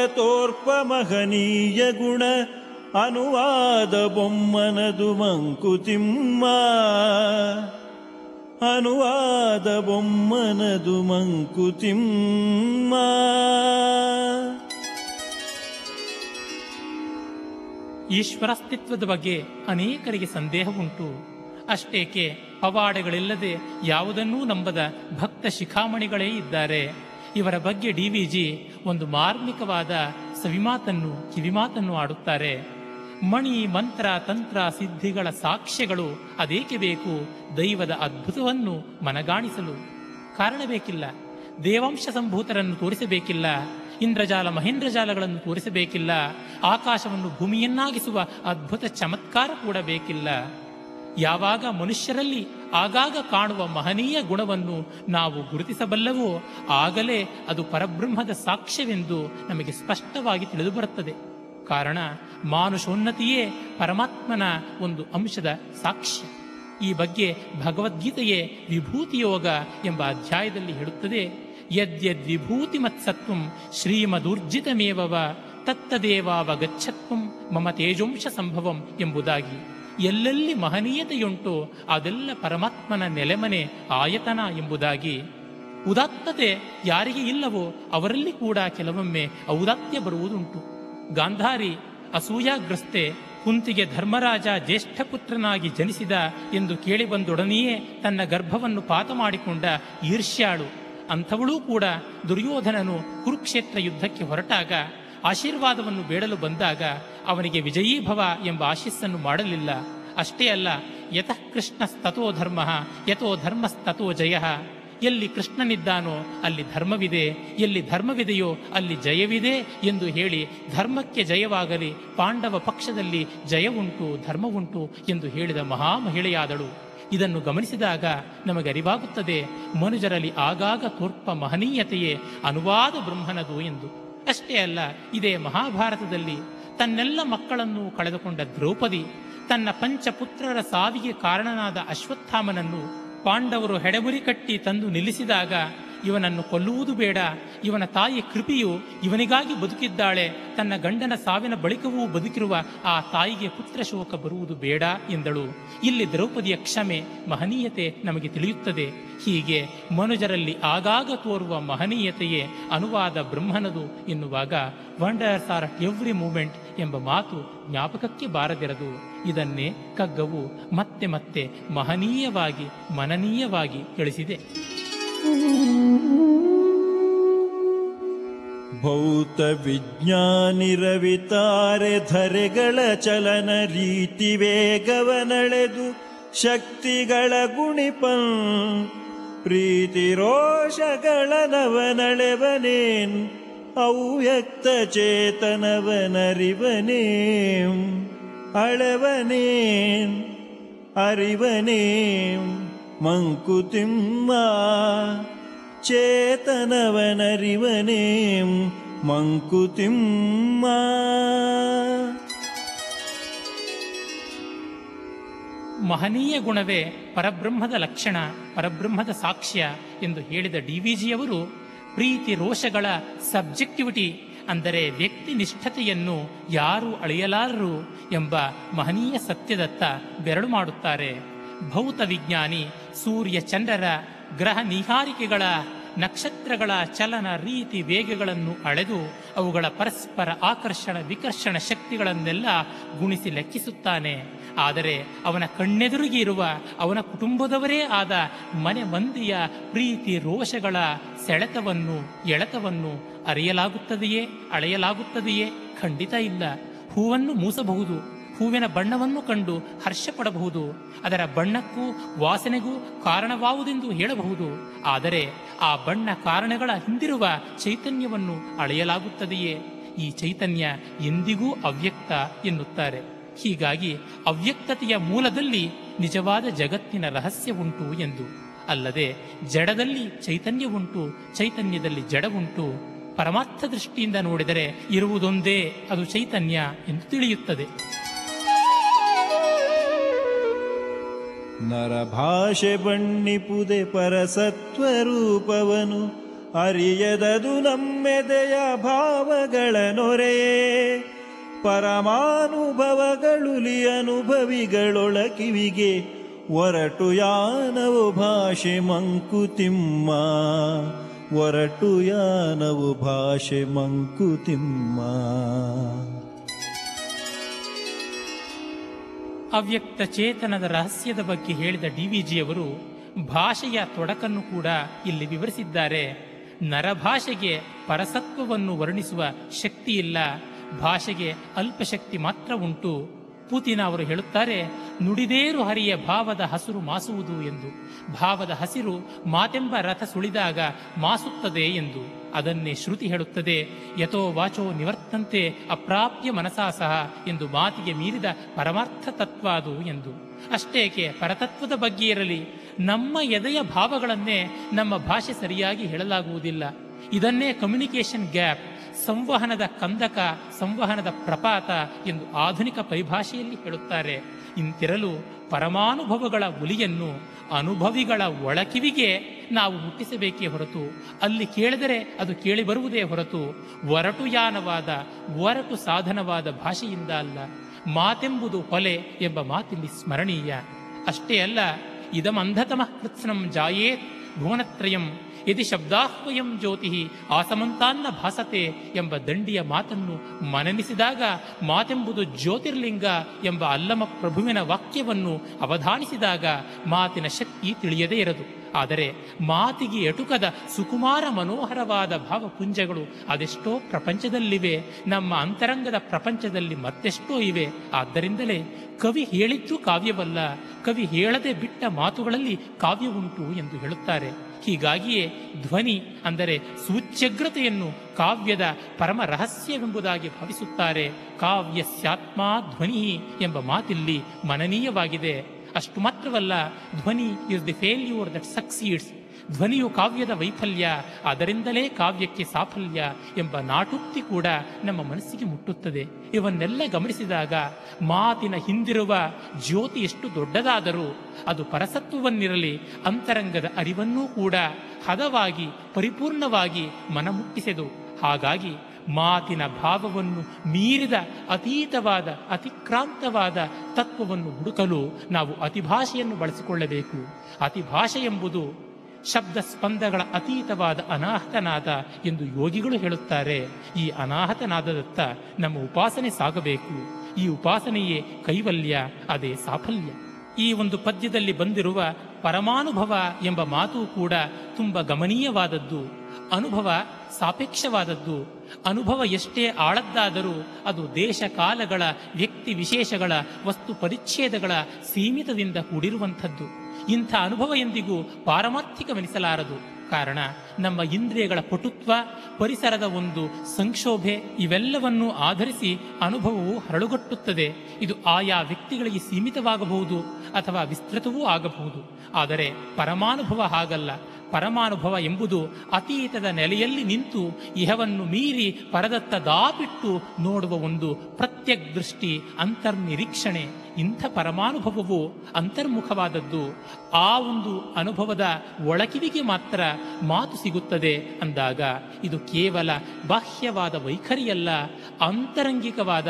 ತೋರ್ಪ ಮಹನೀಯ ಗುಣ. ಅನುವಾದ ಬೊಮ್ಮನದು ಮಂಕುತಿಮ್ಮ. ಅನುವಾದ ಬೊಮ್ಮನದು ಮಂಕುತಿಮ್ಮ. ಈಶ್ವರಾಸ್ತಿತ್ವದ ಬಗ್ಗೆ ಅನೇಕರಿಗೆ ಸಂದೇಹ ಉಂಟು. ಅಷ್ಟೇಕೆ ಪವಾಡಗಳಿಲ್ಲದೆ ಯಾವುದನ್ನೂ ನಂಬದ ಭಕ್ತ ಶಿಖಾಮಣಿಗಳೇ ಇದ್ದಾರೆ. ಇವರ ಬಗ್ಗೆ ಡಿವಿಜಿ ಒಂದು ಮಾರ್ಮಿಕವಾದ ಸವಿಮಾತನ್ನು, ಕಿವಿಮಾತನ್ನು ಆಡುತ್ತಾರೆ. ಮಣಿ, ಮಂತ್ರ, ತಂತ್ರ, ಸಿದ್ಧಿಗಳ ಸಾಕ್ಷ್ಯಗಳು ಅದೇಕೆ ಬೇಕು ದೈವದ ಅದ್ಭುತವನ್ನು ಮನಗಾಣಿಸಲು? ಕಾರಣ ಬೇಕಿಲ್ಲ ದೇವಾಂಶ ಸಂಭೂತರನ್ನು ತೋರಿಸಬೇಕಿಲ್ಲ. ಇಂದ್ರಜಾಲ, ಮಹೇಂದ್ರಜಾಲಗಳನ್ನು ತೋರಿಸಬೇಕಿಲ್ಲ. ಆಕಾಶವನ್ನು ಭೂಮಿಯನ್ನಾಗಿಸುವ ಅದ್ಭುತ ಚಮತ್ಕಾರ ಕೂಡ ಬೇಕಿಲ್ಲ. ಯಾವಾಗ ಮನುಷ್ಯರಲ್ಲಿ ಆಗಾಗ ಕಾಣುವ ಮಹನೀಯ ಗುಣವನ್ನು ನಾವು ಗುರುತಿಸಬಲ್ಲವೋ, ಆಗಲೇ ಅದು ಪರಬ್ರಹ್ಮದ ಸಾಕ್ಷ್ಯವೆಂದು ನಮಗೆ ಸ್ಪಷ್ಟವಾಗಿ ತಿಳಿದುಬರುತ್ತದೆ. ಕಾರಣ, ಮಾನುಷೋನ್ನತಿಯೇ ಪರಮಾತ್ಮನ ಒಂದು ಅಂಶದ ಸಾಕ್ಷ್ಯ. ಈ ಬಗ್ಗೆ ಭಗವದ್ಗೀತೆಯೇ ವಿಭೂತಿಯೋಗ ಎಂಬ ಅಧ್ಯಾಯದಲ್ಲಿ ಹೇಳುತ್ತದೆ ಯದ್ಯದ್ ವಿಭೂತಿ ಮತ್ಸತ್ವಂ ಶ್ರೀಮದೂರ್ಜಿತಮೇವವ ಮಮ ತೇಜೋಂಶ ಸಂಭವಂ ಎಂಬುದಾಗಿ. ಎಲ್ಲೆಲ್ಲಿ ಮಹನೀಯತೆಯುಂಟು, ಅದೆಲ್ಲ ಪರಮಾತ್ಮನ ನೆಲೆಮನೆ, ಆಯತನ ಎಂಬುದಾಗಿ. ಉದಾತ್ತತೆ ಯಾರಿಗೆ ಇಲ್ಲವೋ, ಅವರಲ್ಲಿ ಕೂಡ ಕೆಲವೊಮ್ಮೆ ಔದಾತ್ಯ ಬರುವುದುಂಟು. ಗಾಂಧಾರಿ ಅಸೂಯಾಗ್ರಸ್ತೆ, ಕುಂತಿಗೆ ಧರ್ಮರಾಜ ಜ್ಯೇಷ್ಠ ಪುತ್ರನಾಗಿ ಜನಿಸಿದ ಎಂದು ಕೇಳಿಬಂದೊಡನೆಯೇ ತನ್ನ ಗರ್ಭವನ್ನು ಪಾತ ಮಾಡಿಕೊಂಡ ಈರ್ಷ್ಯಾಳು. ಅಂಥವಳೂ ಕೂಡ ದುರ್ಯೋಧನನು ಕುರುಕ್ಷೇತ್ರ ಯುದ್ಧಕ್ಕೆ ಹೊರಟಾಗ ಆಶೀರ್ವಾದವನ್ನು ಬೇಡಲು ಬಂದಾಗ ಅವನಿಗೆ ವಿಜಯೀಭವ ಎಂಬ ಆಶಿಸ್ಸನ್ನು ಮಾಡಲಿಲ್ಲ. ಅಷ್ಟೇ ಅಲ್ಲ, ಯತಃ ಕೃಷ್ಣಸ್ತತೋ ಧರ್ಮ ಯಥೋ ಧರ್ಮಸ್ತತೋ ಜಯ. ಎಲ್ಲಿ ಕೃಷ್ಣನಿದ್ದಾನೋ ಅಲ್ಲಿ ಧರ್ಮವಿದೆ, ಎಲ್ಲಿ ಧರ್ಮವಿದೆಯೋ ಅಲ್ಲಿ ಜಯವಿದೆ ಎಂದು ಹೇಳಿ ಧರ್ಮಕ್ಕೆ ಜಯವಾಗಲಿ, ಪಾಂಡವ ಪಕ್ಷದಲ್ಲಿ ಜಯವುಂಟು, ಧರ್ಮವುಂಟು ಎಂದು ಹೇಳಿದ ಮಹಾ ಮಹಿಳೆಯಾದಳು ಇದನ್ನು ಗಮನಿಸಿದಾಗ ನಮಗೆ ಅರಿವಾಗುತ್ತದೆ, ಮನುಜರಲ್ಲಿ ಆಗಾಗ ತೋರ್ಪ ಮಹನೀಯತೆಯೇ ಅನುವಾದ ಬ್ರಹ್ಮನದು ಎಂದು. ಅಷ್ಟೇ ಅಲ್ಲ, ಇದೇ ಮಹಾಭಾರತದಲ್ಲಿ ತನ್ನೆಲ್ಲ ಮಕ್ಕಳನ್ನು ಕಳೆದುಕೊಂಡ ದ್ರೌಪದಿ ತನ್ನ ಪಂಚಪುತ್ರರ ಸಾವಿಗೆ ಕಾರಣನಾದ ಅಶ್ವತ್ಥಾಮನನ್ನು ಪಾಂಡವರು ಹೆಡೆಮುರಿ ಕಟ್ಟಿ ತಂದು ನಿಲ್ಲಿಸಿದಾಗ ಇವನನ್ನು ಕೊಲ್ಲುವುದು ಬೇಡ. ಇವನ ತಾಯಿ ಕೃಪಿಯು ಇವನಿಗಾಗಿ ಬದುಕಿದ್ದಾಳೆ. ತನ್ನ ಗಂಡನ ಸಾವಿನ ಬಳಿಕವೂ ಬದುಕಿರುವ ಆ ತಾಯಿಗೆ ಪುತ್ರ ಶೋಕ ಬರುವುದು ಬೇಡ ಎಂದಳು. ಇಲ್ಲಿ ದ್ರೌಪದಿಯ ಕ್ಷಮೆ, ಮಹನೀಯತೆ ನಮಗೆ ತಿಳಿಯುತ್ತದೆ. ಹೀಗೆ ಮನುಜರಲ್ಲಿ ಆಗಾಗ ತೋರುವ ಮಹನೀಯತೆಯೇ ಅನುವಾದ ಬ್ರಹ್ಮನದು ಎನ್ನುವಾಗ ವಂಡರ್ಸ್ ಆರ್ ಎವ್ರಿ ಮೂಮೆಂಟ್ ಎಂಬ ಮಾತು ಜ್ಞಾಪಕಕ್ಕೆ ಬಾರದಿರದು. ಇದನ್ನೇ ಕಗ್ಗವು ಮತ್ತೆ ಮತ್ತೆ ಮಹನೀಯವಾಗಿ, ಮನನೀಯವಾಗಿ ತಿಳಿಸಿದೆ. ಭೌತ ವಿಜ್ಞಾನಿರವಿತಾರೆ ಧರೆಗಳ ಚಲನ ರೀತಿ ವೇಗವನಳೆದು ಶಕ್ತಿಗಳ ಗುಣಿಪಂ ಪ್ರೀತಿ ರೋಷಗಳ ನವನಳೆವನೇನ್ ಅವ್ಯಕ್ತ ಚೇತನವನರಿವನೇಂ ಅಳವನೇನ್? ಅರಿವನೇಂ ಮಂಕುತಿಮ್ಮ ಚೇತನವನರಿವನೇ ಮಂಕುತಿಮ್ಮ. ಮಹನೀಯ ಗುಣವೇ ಪರಬ್ರಹ್ಮದ ಲಕ್ಷಣ, ಪರಬ್ರಹ್ಮದ ಸಾಕ್ಷ್ಯ ಎಂದು ಹೇಳಿದ ಡಿ ವಿ ಜಿಯವರು, ಪ್ರೀತಿ ರೋಷಗಳ ಸಬ್ಜೆಕ್ಟಿವಿಟಿ ಅಂದರೆ ವ್ಯಕ್ತಿ ನಿಷ್ಠತೆಯನ್ನು ಯಾರು ಅಳೆಯಲಾರರು ಎಂಬ ಮಹನೀಯ ಸತ್ಯದತ್ತ ಬೆರಳು ಮಾಡುತ್ತಾರೆ. ಭೌತ ವಿಜ್ಞಾನಿ ಸೂರ್ಯ ಚಂದ್ರರ ಗ್ರಹ ನಿಹಾರಿಕೆಗಳ ನಕ್ಷತ್ರಗಳ ಚಲನ ರೀತಿ ವೇಗಗಳನ್ನು ಅಳೆದು ಅವುಗಳ ಪರಸ್ಪರ ಆಕರ್ಷಣ ವಿಕರ್ಷಣ ಶಕ್ತಿಗಳನ್ನೆಲ್ಲ ಗುಣಿಸಿ ಲೆಕ್ಕಿಸುತ್ತಾನೆ. ಆದರೆ ಅವನ ಕಣ್ಣೆದುರಿಗೆ ಇರುವ ಅವನ ಕುಟುಂಬದವರೇ ಆದ ಮನೆ ಮಂದಿಯ ಪ್ರೀತಿ ರೋಷಗಳ ಸೆಳೆತವನ್ನು, ಎಳೆತವನ್ನು ಅರಿಯಲಾಗುತ್ತದೆಯೇ, ಅಳೆಯಲಾಗುತ್ತದೆಯೇ? ಖಂಡಿತ ಇಲ್ಲ. ಹೂವನ್ನು ಮೂಸಬಹುದು. ಹೂವಿನ ಬಣ್ಣವನ್ನು ಕಂಡು ಹರ್ಷ ಪಡಬಹುದು ಅದರ ಬಣ್ಣಕ್ಕೂ ವಾಸನೆಗೂ ಕಾರಣವಾವುದೆಂದು ಹೇಳಬಹುದು. ಆದರೆ ಆ ಬಣ್ಣ ಕಾರಣಗಳ ಹಿಂದಿರುವ ಚೈತನ್ಯವನ್ನು ಅಳೆಯಲಾಗುತ್ತದೆಯೇ? ಈ ಚೈತನ್ಯ ಎಂದಿಗೂ ಅವ್ಯಕ್ತ ಎನ್ನುತ್ತಾರೆ. ಹೀಗಾಗಿ ಅವ್ಯಕ್ತತೆಯ ಮೂಲದಲ್ಲಿ ನಿಜವಾದ ಜಗತ್ತಿನ ರಹಸ್ಯ ಉಂಟು ಎಂದು. ಅಲ್ಲದೆ ಜಡದಲ್ಲಿ ಚೈತನ್ಯ ಉಂಟು, ಚೈತನ್ಯದಲ್ಲಿ ಜಡ ಉಂಟು. ಪರಮಾರ್ಥ ದೃಷ್ಟಿಯಿಂದ ನೋಡಿದರೆ ಇರುವುದೊಂದೇ ಅದು ಚೈತನ್ಯ ಎಂದು ತಿಳಿಯುತ್ತದೆ. ನರಭಾಷೆ ಬಣ್ಣಿಪುದೆ ಪರಸತ್ವರೂಪವನು ಅರಿಯದದು ನಮ್ಮೆದೆಯ ಭಾವಗಳ ನೊರೆಯೇ. ಪರಮಾನುಭವಗಳುಲಿ ಅನುಭವಿಗಳೊಳ ಕಿವಿಗೆ ಒರಟು ಯಾನವು ಭಾಷೆ ಮಂಕುತಿಮ್ಮ. ಒರಟು ಯಾನವು ಭಾಷೆ ಮಂಕುತಿಮ್ಮ. ಅವ್ಯಕ್ತ ಚೇತನದ ರಹಸ್ಯದ ಬಗ್ಗೆ ಹೇಳಿದ ಡಿ ವಿ ಜಿಯವರು ಭಾಷೆಯ ತೊಡಕನ್ನು ಕೂಡ ಇಲ್ಲಿ ವಿವರಿಸಿದ್ದಾರೆ. ನರಭಾಷೆಗೆ ಪರಸತ್ವವನ್ನು ವರ್ಣಿಸುವ ಶಕ್ತಿ ಇಲ್ಲ, ಭಾಷೆಗೆ ಅಲ್ಪಶಕ್ತಿ ಮಾತ್ರ ಉಂಟು. ಪೂತಿನ ಅವರು ಹೇಳುತ್ತಾರೆ, ನುಡಿದೇರು ಹರಿಯ ಭಾವದ ಹಸಿರು ಮಾಸುವುದು ಎಂದು. ಭಾವದ ಹಸಿರು ಮಾತೆಂಬ ರಥ ಸುಳಿದಾಗ ಮಾಸುತ್ತದೆ ಎಂದು. ಅದನ್ನೇ ಶ್ರುತಿ ಹೇಳುತ್ತದೆ, ಯಥೋ ವಾಚೋ ನಿವರ್ತಂತೆ ಅಪ್ರಾಪ್ಯ ಮನಸಾ ಸಹ ಎಂದು ಮಾತಿಗೆ ಮೀರಿದ ಪರಮಾರ್ಥ ತತ್ವ ಅದು ಎಂದು. ಅಷ್ಟೇಕೆ, ಪರತತ್ವದ ಬಗ್ಗೆ ಇರಲಿ, ನಮ್ಮ ಎದೆಯ ಭಾವಗಳನ್ನೇ ನಮ್ಮ ಭಾಷೆ ಸರಿಯಾಗಿ ಹೇಳಲಾಗುವುದಿಲ್ಲ. ಇದನ್ನೇ ಕಮ್ಯುನಿಕೇಷನ್ ಗ್ಯಾಪ್ ಸಂವಹನದ ಕಂದಕ, ಸಂವಹನದ ಪ್ರಪಾತ ಎಂದು ಆಧುನಿಕ ಪರಿಭಾಷೆಯಲ್ಲಿ ಹೇಳುತ್ತಾರೆ. ಇಂತಿರಲು ಪರಮಾನುಭವಗಳ ಒಲಿಯನ್ನು ಅನುಭವಿಗಳ ಒಳಕಿವಿಗೆ ನಾವು ಮುಟ್ಟಿಸಬೇಕೇ ಹೊರತು, ಅಲ್ಲಿ ಕೇಳಿದರೆ ಅದು ಕೇಳಿ ಬರುವುದೇ ಹೊರತು ಒರಟು ಯಾನವಾದ ಒರಟು ಸಾಧನವಾದ ಭಾಷೆಯಿಂದ ಅಲ್ಲ, ಮಾತೆಂಬುದು ಹೊಲೆ ಎಂಬ ಮಾತಿಲ್ಲಿ ಸ್ಮರಣೀಯ. ಅಷ್ಟೇ ಅಲ್ಲ, ಇದಮಂಧತಮಃ ಕೃತ್ಸ್ನಂ ಜಾಯೇತ್ ಭುವನತ್ರಯಂ ಯದಿ ಶಬ್ದಾಹ್ವಯಂ ಜ್ಯೋತಿ ಆಸಮಂತಾನ್ನ ಭಾಸತೆ ಎಂಬ ದಂಡಿಯ ಮಾತನ್ನು ಮನನಿಸಿದಾಗ ಮಾತೆಂಬುದು ಜ್ಯೋತಿರ್ಲಿಂಗ ಎಂಬ ಅಲ್ಲಮ ಪ್ರಭುವಿನ ವಾಕ್ಯವನ್ನು ಅವಧಾನಿಸಿದಾಗ ಮಾತಿನ ಶಕ್ತಿ ತಿಳಿಯದೇ ಇರದು. ಆದರೆ ಮಾತಿಗೆ ಎಟುಕದ ಸುಕುಮಾರ ಮನೋಹರವಾದ ಭಾವಪುಂಜಗಳು ಅದೆಷ್ಟೋ ಪ್ರಪಂಚದಲ್ಲಿವೆ, ನಮ್ಮ ಅಂತರಂಗದ ಪ್ರಪಂಚದಲ್ಲಿ ಮತ್ತೆಷ್ಟೋ ಇವೆ. ಆದ್ದರಿಂದಲೇ ಕವಿ ಹೇಳಿದ್ದು ಕಾವ್ಯವಲ್ಲ, ಕವಿ ಹೇಳದೆ ಬಿಟ್ಟ ಮಾತುಗಳಲ್ಲಿ ಕಾವ್ಯ ಉಂಟು ಎಂದು ಹೇಳುತ್ತಾರೆ. ಹೀಗಾಗಿಯೇ ಧ್ವನಿ ಅಂದರೆ ಸೂಚ್ಯಗ್ರತೆಯನ್ನು ಕಾವ್ಯದ ಪರಮ ರಹಸ್ಯವೆಂಬುದಾಗಿ ಭಾವಿಸುತ್ತಾರೆ. ಕಾವ್ಯಸ್ಯಾತ್ಮ ಧ್ವನಿ ಎಂಬ ಮಾತಿಲ್ಲಿ ಮನನೀಯವಾಗಿದೆ. ಅಷ್ಟು ಮಾತ್ರವಲ್ಲ, ಧ್ವನಿ is the failure that succeeds ಧ್ವನಿಯು ಕಾವ್ಯದ ವೈಫಲ್ಯ, ಅದರಿಂದಲೇ ಕಾವ್ಯಕ್ಕೆ ಸಾಫಲ್ಯ ಎಂಬ ನಾಟುಕ್ತಿ ಕೂಡ ನಮ್ಮ ಮನಸ್ಸಿಗೆ ಮುಟ್ಟುತ್ತದೆ. ಇವನ್ನೆಲ್ಲ ಗಮನಿಸಿದಾಗ ಮಾತಿನ ಹಿಂದಿರುವ ಜ್ಯೋತಿ ಎಷ್ಟು ದೊಡ್ಡದಾದರೂ ಅದು ಪರಸತ್ವವನ್ನಿರಲಿ, ಅಂತರಂಗದ ಅರಿವನ್ನೂ ಕೂಡ ಹದವಾಗಿ, ಪರಿಪೂರ್ಣವಾಗಿ ಮನಮುಟ್ಟಿಸೆದು ಹಾಗಾಗಿ ಮಾತಿನ ಭಾವವನ್ನು ಮೀರಿದ ಅತೀತವಾದ, ಅತಿಕ್ರಾಂತವಾದ ತತ್ವವನ್ನು ಹುಡುಕಲು ನಾವು ಅತಿಭಾಷೆಯನ್ನು ಬಳಸಿಕೊಳ್ಳಬೇಕು. ಅತಿಭಾಷೆ ಎಂಬುದು ಶಬ್ದ ಸ್ಪಂದಗಳ ಅತೀತವಾದ ಅನಾಹತನಾದ ಎಂದು ಯೋಗಿಗಳು ಹೇಳುತ್ತಾರೆ. ಈ ಅನಾಹತನಾದದತ್ತ ನಮ್ಮ ಉಪಾಸನೆ ಸಾಗಬೇಕು. ಈ ಉಪಾಸನೆಯೇ ಕೈವಲ್ಯ, ಅದೇ ಸಾಫಲ್ಯ. ಈ ಒಂದು ಪದ್ಯದಲ್ಲಿ ಬಂದಿರುವ ಪರಮಾನುಭವ ಎಂಬ ಮಾತು ಕೂಡ ತುಂಬ ಗಮನೀಯವಾದದ್ದು. ಅನುಭವ ಸಾಪೇಕ್ಷವಾದದ್ದು. ಅನುಭವ ಎಷ್ಟೇ ಆಳದ್ದಾದರೂ ಅದು ದೇಶ ಕಾಲಗಳ ವ್ಯಕ್ತಿ ವಿಶೇಷಗಳ ವಸ್ತು ಪರಿಚ್ಛೇದಗಳ ಸೀಮಿತದಿಂದ ಕೂಡಿರುವಂಥದ್ದು. ಇಂಥ ಅನುಭವ ಎಂದಿಗೂ ಪಾರಮಾರ್ಥಿಕವೆನಿಸಲಾರದು. ಕಾರಣ, ನಮ್ಮ ಇಂದ್ರಿಯಗಳ ಪಟುತ್ವ, ಪರಿಸರದ ಒಂದು ಸಂಕ್ಷೋಭೆ ಇವೆಲ್ಲವನ್ನು ಆಧರಿಸಿ ಅನುಭವವು ಹರಳುಗಟ್ಟುತ್ತದೆ. ಇದು ಆಯಾ ವ್ಯಕ್ತಿಗಳಿಗೆ ಸೀಮಿತವಾಗಬಹುದು ಅಥವಾ ವಿಸ್ತೃತವೂ ಆಗಬಹುದು. ಆದರೆ ಪರಮಾನುಭವ ಹಾಗಲ್ಲ. ಪರಮಾನುಭವ ಎಂಬುದು ಅತೀತದ ನೆಲೆಯಲ್ಲಿ ನಿಂತು ಇಹವನ್ನು ಮೀರಿ ಪರದತ್ತ ದಾಪಿಟ್ಟು ನೋಡುವ ಒಂದು ಪ್ರತ್ಯಕ್ ದೃಷ್ಟಿ ಅಂತರ್ನಿರೀಕ್ಷಣೆ. ಇಂಥ ಪರಮಾನುಭವವು ಅಂತರ್ಮುಖವಾದದ್ದು, ಆ ಒಂದು ಅನುಭವದ ಒಳಕಿವಿಗೆ ಮಾತ್ರ ಮಾತು ಸಿಗುತ್ತದೆ ಅಂದಾಗ, ಇದು ಕೇವಲ ಬಾಹ್ಯವಾದ ವೈಖರಿಯಲ್ಲ ಆಂತರಂಗಿಕವಾದ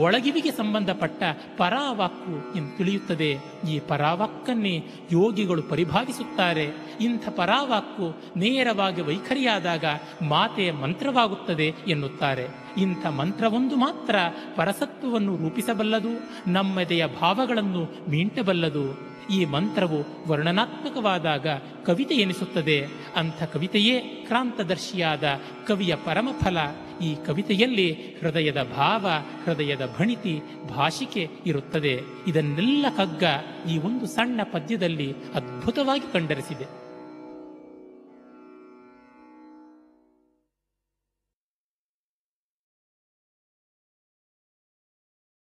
ಒಳಗಿವಿಗೆ ಸಂಬಂಧಪಟ್ಟ ಪರಾವಾಕ್ಕು ಎಂದು ತಿಳಿಯುತ್ತದೆ. ಈ ಪರಾವಾಕ್ಕನ್ನೇ ಯೋಗಿಗಳು ಪರಿಭಾವಿಸುತ್ತಾರೆ. ಇಂಥ ಪರಾವಾಕ್ಕು ನೇರವಾಗಿ ವೈಖರಿಯಾದಾಗ ಮಾತೆಯ ಮಂತ್ರವಾಗುತ್ತದೆ ಎನ್ನುತ್ತಾರೆ. ಇಂಥ ಮಂತ್ರವೊಂದು ಮಾತ್ರ ಪರಸತ್ವವನ್ನು ರೂಪಿಸಬಲ್ಲದು, ನಮ್ಮೆದೆಯ ಭಾವಗಳನ್ನು ಮೀಂಟಬಲ್ಲದು. ಈ ಮಂತ್ರವು ವರ್ಣನಾತ್ಮಕವಾದಾಗ ಕವಿತೆ ಎನಿಸುತ್ತದೆ. ಅಂಥ ಕವಿತೆಯೇ ಕ್ರಾಂತದರ್ಶಿಯಾದ ಕವಿಯ ಪರಮಫಲ. ಈ ಕವಿತೆಯಲ್ಲಿ ಹೃದಯದ ಭಾವ, ಹೃದಯದ ಭಣಿತಿ, ಭಾಷಿಕೆ ಇರುತ್ತದೆ. ಇದನ್ನೆಲ್ಲ ಕಗ್ಗ ಈ ಒಂದು ಸಣ್ಣ ಪದ್ಯದಲ್ಲಿ ಅದ್ಭುತವಾಗಿ ಕಂಡರಿಸಿದೆ.